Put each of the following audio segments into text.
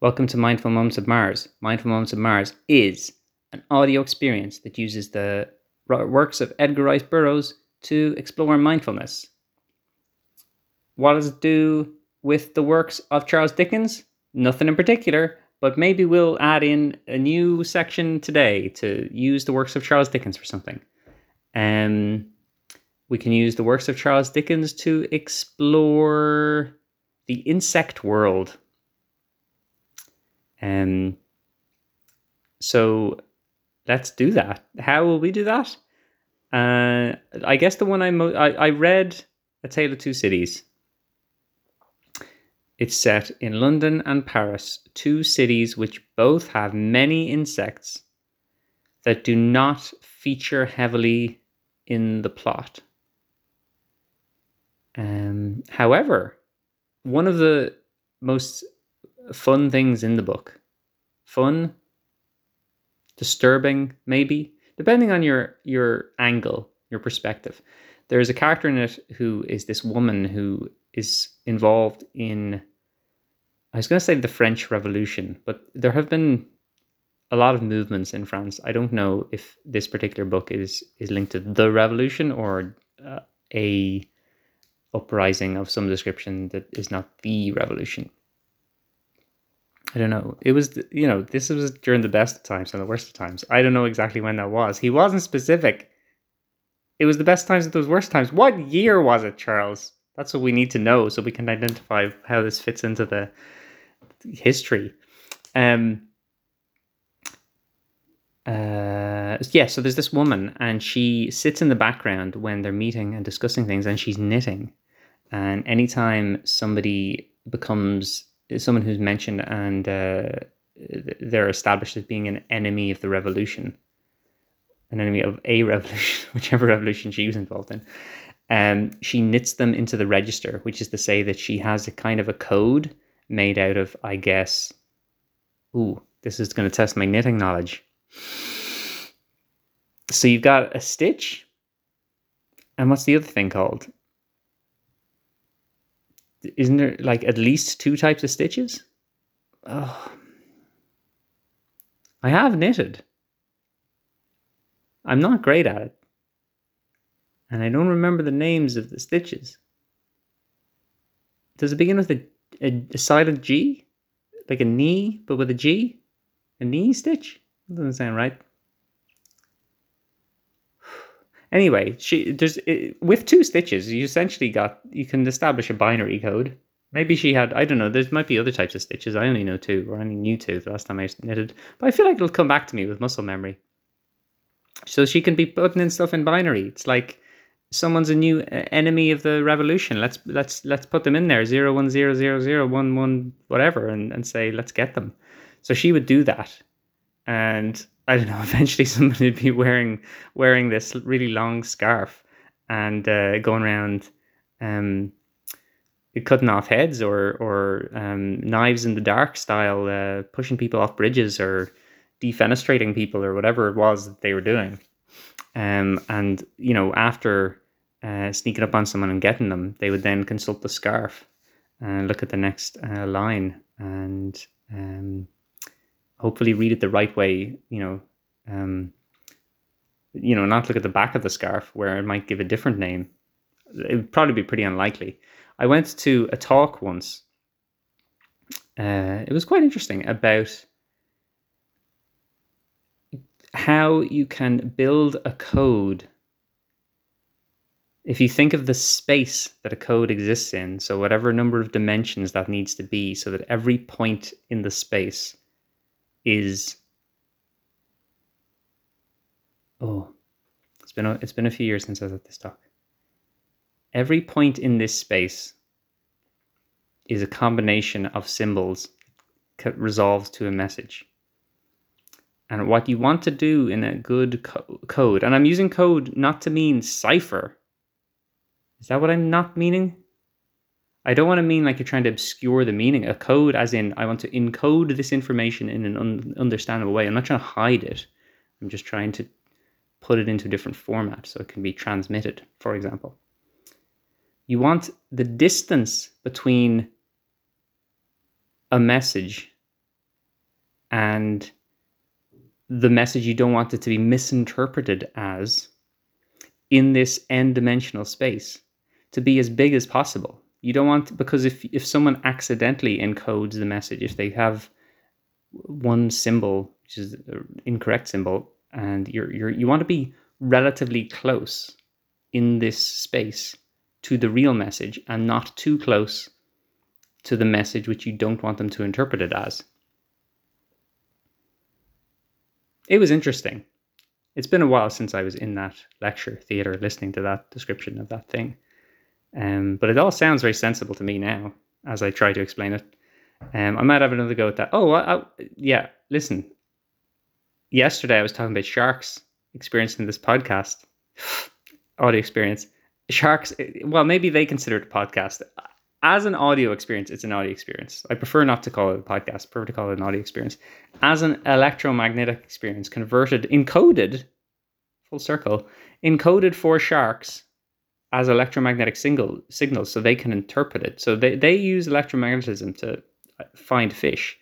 Welcome to Mindful Moments of Mars. Mindful Moments of Mars is an audio experience that uses the works of Edgar Rice Burroughs to explore mindfulness. What does it do with the works of Charles Dickens? Nothing in particular, but maybe we'll add in a new section today to use the works of Charles Dickens for something. Um, we can use the works of Charles Dickens to explore the insect world. Um, so let's do that. How will we do that? Uh, I guess the one I, mo- I I read A Tale of Two Cities. It's set in London and Paris, two cities which both have many insects that do not feature heavily in the plot. Um, however, one of the most fun things in the book, fun, disturbing, maybe, depending on your your angle, your perspective. There is a character in it who is this woman who is involved in I was going to say the French Revolution, but there have been a lot of movements in France. I don't know if this particular book is is linked to the revolution or uh, a uprising of some description that is not the revolution. I don't know. It was, you know, this was during the best of times and the worst of times. I don't know exactly when that was. He wasn't specific. It was the best times and those worst times. What year was it, Charles? That's what we need to know so we can identify how this fits into the history. Um, uh, yeah, so there's this woman, and she sits in the background when they're meeting and discussing things, and she's knitting. And anytime somebody becomes someone who's mentioned and uh, they're established as being an enemy of the revolution, an enemy of a revolution, whichever revolution she was involved in, um, she knits them into the register, which is to say that she has a kind of a code made out of, I guess, ooh, this is going to test my knitting knowledge. So you've got a stitch, and what's the other thing called? Isn't there like at least two types of stitches? Oh, I have knitted. I'm not great at it. And I don't remember the names of the stitches. Does it begin with a a, a silent G, like a knee, but with a G, a knee stitch. That doesn't sound right. Anyway, she there's it, with two stitches, you essentially got you can establish a binary code. Maybe she had I don't know. There might be other types of stitches. I only know two, or I only knew two the last time I knitted. But I feel like it'll come back to me with muscle memory. So she can be putting in stuff in binary. It's like someone's a new uh, enemy of the revolution. Let's let's let's put them in there zero one zero zero zero one one whatever, and and say let's get them. So she would do that, and I don't know. Eventually, somebody would be wearing wearing this really long scarf and uh, going around, um, cutting off heads or or um, knives in the dark style, uh, pushing people off bridges or defenestrating people or whatever it was that they were doing. Um, and you know after uh, sneaking up on someone and getting them, they would then consult the scarf and look at the next uh, line and um, hopefully read it the right way. You know, um, you know, not look at the back of the scarf where it might give a different name. It would probably be pretty unlikely. I went to a talk once. Uh, it was quite interesting about how you can build a code if you think of the space that a code exists in, so whatever number of dimensions that needs to be, so that every point in the space is oh, it's been a, it's been a few years since I was at this talk. Every point in this space is a combination of symbols that resolves to a message. And what you want to do in a good co- code, and I'm using code not to mean cipher is that what I'm not meaning? I don't want to mean like you're trying to obscure the meaning. A code, as in, I want to encode this information in an un- understandable way. I'm not trying to hide it. I'm just trying to put it into a different format so it can be transmitted, for example. You want the distance between a message and the message you don't want it to be misinterpreted as in this n-dimensional space to be as big as possible. You don't want because if if someone accidentally encodes the message, if they have one symbol which is an incorrect symbol, and you're you're you want to be relatively close in this space to the real message and not too close to the message which you don't want them to interpret it as. It was interesting. It's been a while since I was in that lecture theater listening to that description of that thing. Um, but it all sounds very sensible to me now as I try to explain it. Um, I might have another go at that. Oh, I, I, yeah. Listen, yesterday I was talking about sharks experiencing this podcast, audio experience. Sharks, well, maybe they consider it a podcast. As an audio experience, it's an audio experience. I prefer not to call it a podcast, I prefer to call it an audio experience. As an electromagnetic experience, converted, encoded, full circle, encoded for sharks as electromagnetic single, signals so they can interpret it. So they, they use electromagnetism to find fish.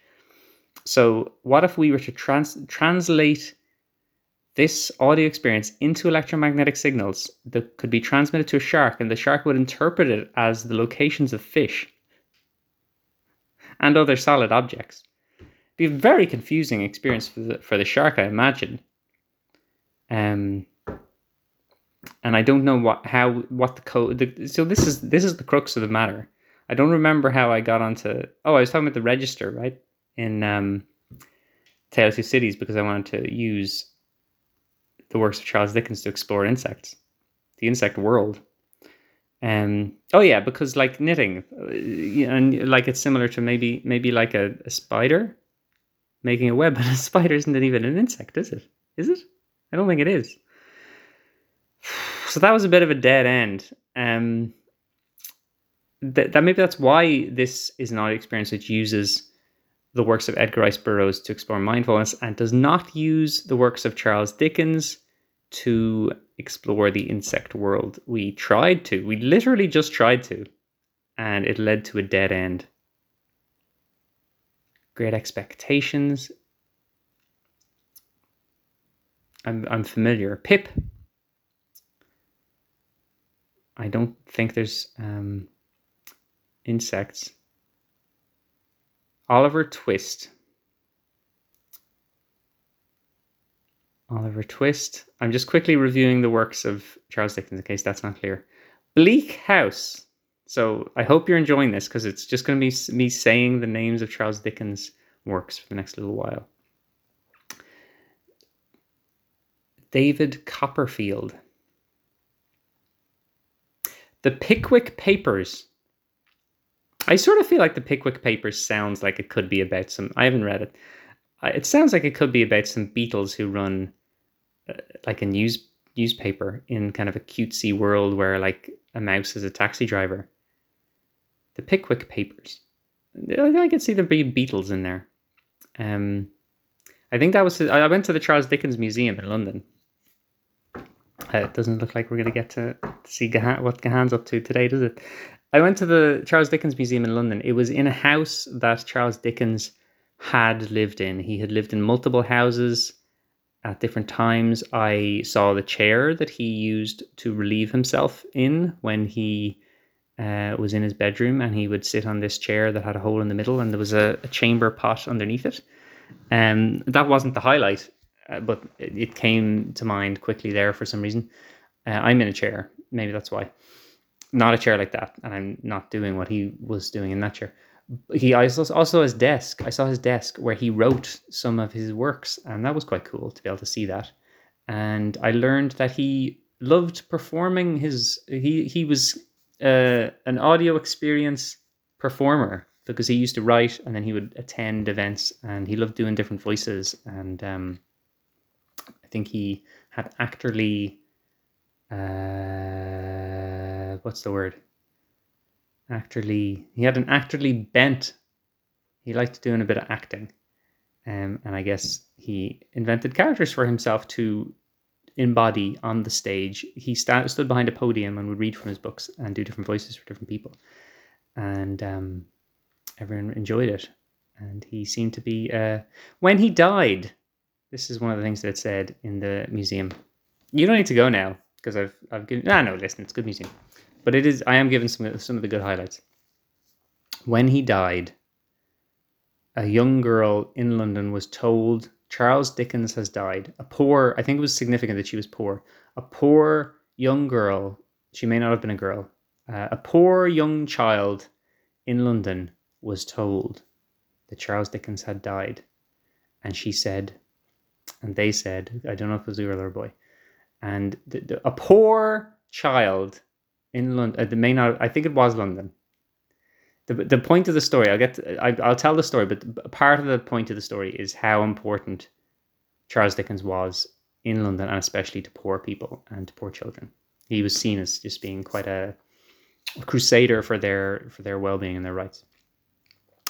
So what if we were to trans- translate this audio experience into electromagnetic signals that could be transmitted to a shark, and the shark would interpret it as the locations of fish and other solid objects. It'd be a very confusing experience for the, for the shark, I imagine. Um, and I don't know what how what the code. So this is this is the crux of the matter. I don't remember how I got onto. Oh, I was talking about the register, right? In um, Tale of Cities, because I wanted to use the works of Charles Dickens to explore insects, the insect world. Um, oh yeah, because like knitting, uh, and like it's similar to maybe maybe like a, a spider making a web, but a spider isn't even an insect, is it? Is it? I don't think it is. So that was a bit of a dead end. Um, that, that maybe that's why this is not an audio experience which uses the works of Edgar Rice Burroughs to explore mindfulness and does not use the works of Charles Dickens to explore the insect world. We tried to, we literally just tried to, and it led to a dead end. Great expectations. I'm, I'm familiar. Pip. I don't think there's um, insects. Oliver Twist. Oliver Twist. I'm just quickly reviewing the works of Charles Dickens in case that's not clear. Bleak House. So I hope you're enjoying this because it's just going to be me saying the names of Charles Dickens' works for the next little while. David Copperfield. The Pickwick Papers. I sort of feel like the Pickwick Papers sounds like it could be about some. I haven't read it. It sounds like it could be about some beetles who run uh, like a news newspaper in kind of a cutesy world where like a mouse is a taxi driver. The Pickwick Papers. I could see there being beetles in there. Um, I think that was. I went to the Charles Dickens Museum in London uh, it doesn't look like we're going to get to, see Gahan, what Gahan's up to today, does it? I went to the Charles Dickens Museum in London. It was in a house that Charles Dickens had lived in. He had lived in multiple houses at different times. I saw the chair that he used to relieve himself in when he uh, was in his bedroom, and he would sit on this chair that had a hole in the middle, and there was a, a chamber pot underneath it. Um, that wasn't the highlight uh, but it, came to mind quickly there for some reason. Uh, I'm in a chair, maybe that's why. Not a chair like that, and I'm not doing what he was doing in that chair. He also also his desk. I saw his desk where he wrote some of his works, and that was quite cool to be able to see that. And I learned that he loved performing his. He he was uh, an audio experience performer because he used to write and then he would attend events and he loved doing different voices and um, think he had actorly uh, what's the word? Actorly he had an actorly bent. He liked doing a bit of acting. Um, and I guess he invented characters for himself to embody on the stage. He st- stood behind a podium and would read from his books and do different voices for different people. And um, everyone enjoyed it. and he seemed to be. Uh, when he died, this is one of the things that said in the museum. You don't need to go now because I've I've given. Ah, no, listen, it's a good museum, but it is. I am giving some some of the good highlights. When he died, a young girl in London was told Charles Dickens has died. A poor, I think it was significant that she was poor. A poor young girl, she may not have been a girl, uh, a poor young child in London was told that Charles Dickens had died. And she said, and they said, I don't know if it was a girl or a boy, and the, the, a poor child in London, uh, the may not, I think it was London, the, the point of the story i'll get to, I, i'll tell the story but part of the point of the story is how important charles dickens was in london and especially to poor people and to poor children. He was seen as just being quite a, a crusader for their for their well-being and their rights.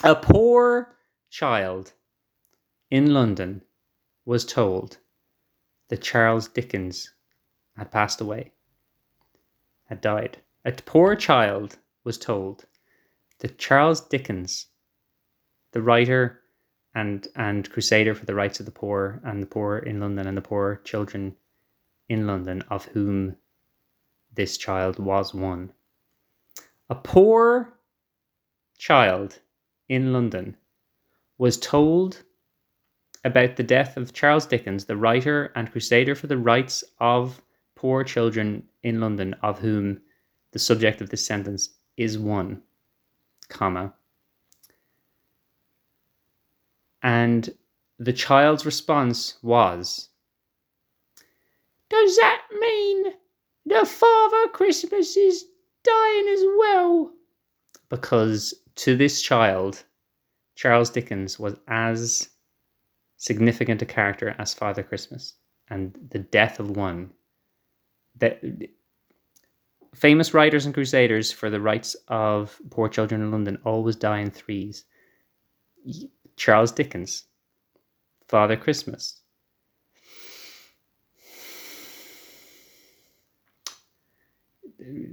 A poor child in london was told that charles dickens had passed away had died a poor child was told that Charles Dickens, the writer and and crusader for the rights of the poor and the poor in London and the poor children in London, of whom this child was one. A poor child in London was told about the death of Charles Dickens, the writer and crusader for the rights of poor children in London, of whom the subject of this sentence is one comma. And the child's response was, Does that mean the Father Christmas is dying as well? Because to this child, Charles Dickens was as significant a character as Father Christmas, and the death of one that famous writers and crusaders for the rights of poor children in London always die in threes. Charles Dickens, Father Christmas.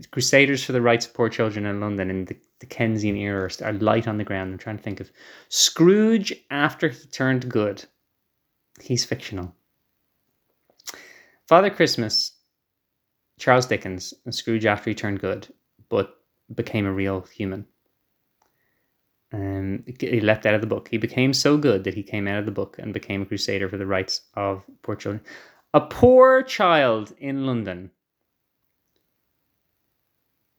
Crusaders for the rights of poor children in London in the Dickensian era are light on the ground. I'm trying to think of Scrooge after he turned good. He's fictional. Father Christmas Charles Dickens and Scrooge after he turned good, but became a real human. Um, he left out of the book. He became so good that he came out of the book and became a crusader for the rights of poor children. A poor child in London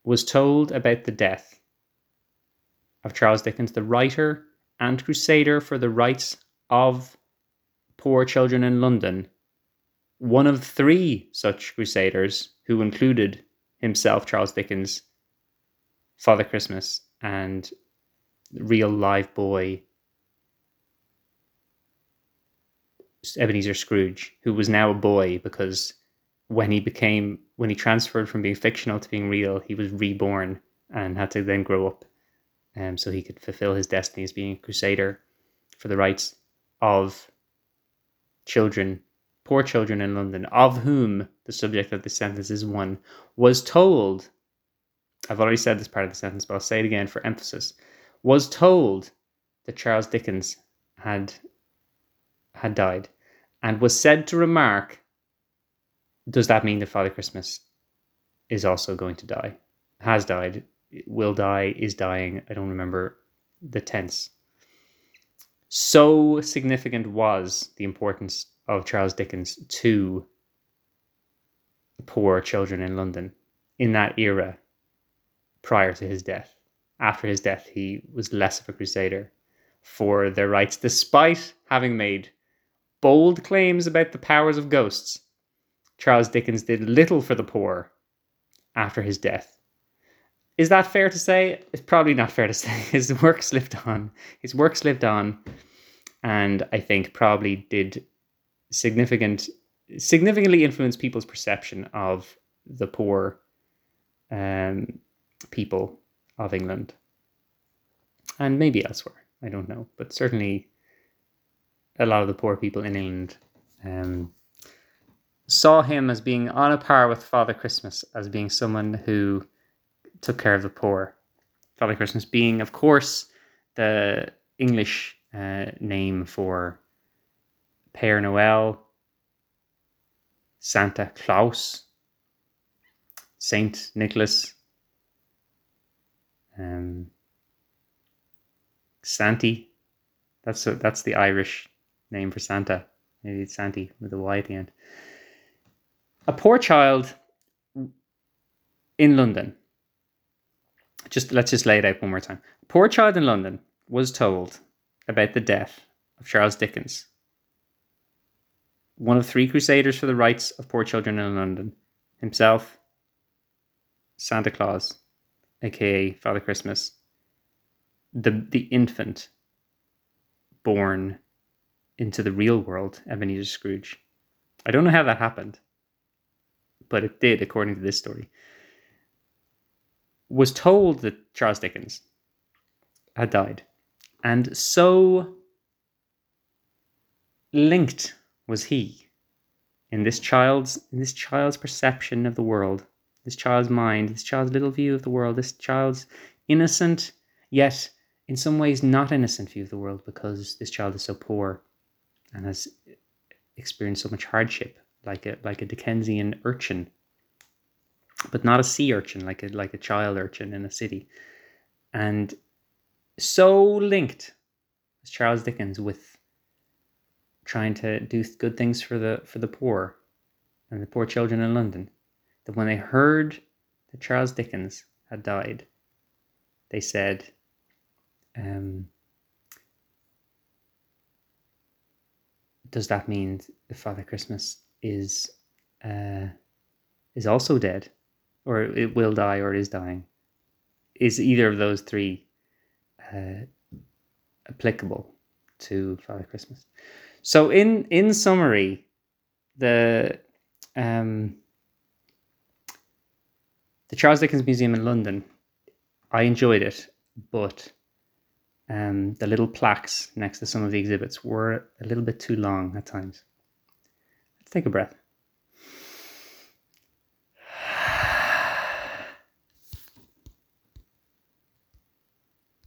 was told about the death of Charles Dickens, the writer and crusader for the rights of poor children in London, one of three such crusaders who included himself, Charles Dickens, Father Christmas, and real live boy Ebenezer Scrooge, who was now a boy because when he became when he transferred from being fictional to being real, he was reborn and had to then grow up, um, so he could fulfill his destiny as being a crusader for the rights of children poor children in London, of whom the subject of this sentence is one, was told, I've already said this part of the sentence, but I'll say it again for emphasis, was told that Charles Dickens had had died, and was said to remark, Does that mean that Father Christmas is also going to die? Has died, will die, is dying. I don't remember the tense. So significant was the importance of Charles Dickens to the poor children in London in that era prior to his death. After his death, he was less of a crusader for their rights, despite having made bold claims about the powers of ghosts. Charles Dickens did little for the poor after his death. Is that fair to say? It's probably not fair to say. His work slipped on. His work slipped on, and I think probably did significant significantly influence people's perception of the poor um, people of England and maybe elsewhere. I don't know, but certainly a lot of the poor people in England um, saw him as being on a par with Father Christmas, as being someone who took care of the poor. Father Christmas being, of course, the English uh, name for Père Noël, Santa Claus, Saint Nicholas, um, Santi. That's a, that's the Irish name for Santa. Maybe it's Santi with a Y at the end. A poor child in London. Just let's just lay it out one more time. Poor child in London was told about the death of Charles Dickens, one of three crusaders for the rights of poor children in London, himself, Santa Claus, aka Father Christmas, the the infant born into the real world, Ebenezer Scrooge. I don't know how that happened, but it did, according to this story. Was told that Charles Dickens had died. And so linked was he in this child's in this child's perception of the world, this child's mind, this child's little view of the world, this child's innocent, yet in some ways not innocent view of the world because this child is so poor and has experienced so much hardship, like a like a Dickensian urchin, but not a sea urchin, like a like a child urchin in a city, and so linked as Charles Dickens with trying to do good things for the for the poor and the poor children in London that when they heard that Charles Dickens had died, they said, um, "Does that mean the Father Christmas is uh, is also dead, or it will die, or is dying? Is either of those three uh, applicable to Father Christmas. So in in summary, the um, the Charles Dickens Museum in London, I enjoyed it, but um, the little plaques next to some of the exhibits were a little bit too long at times. Let's take a breath.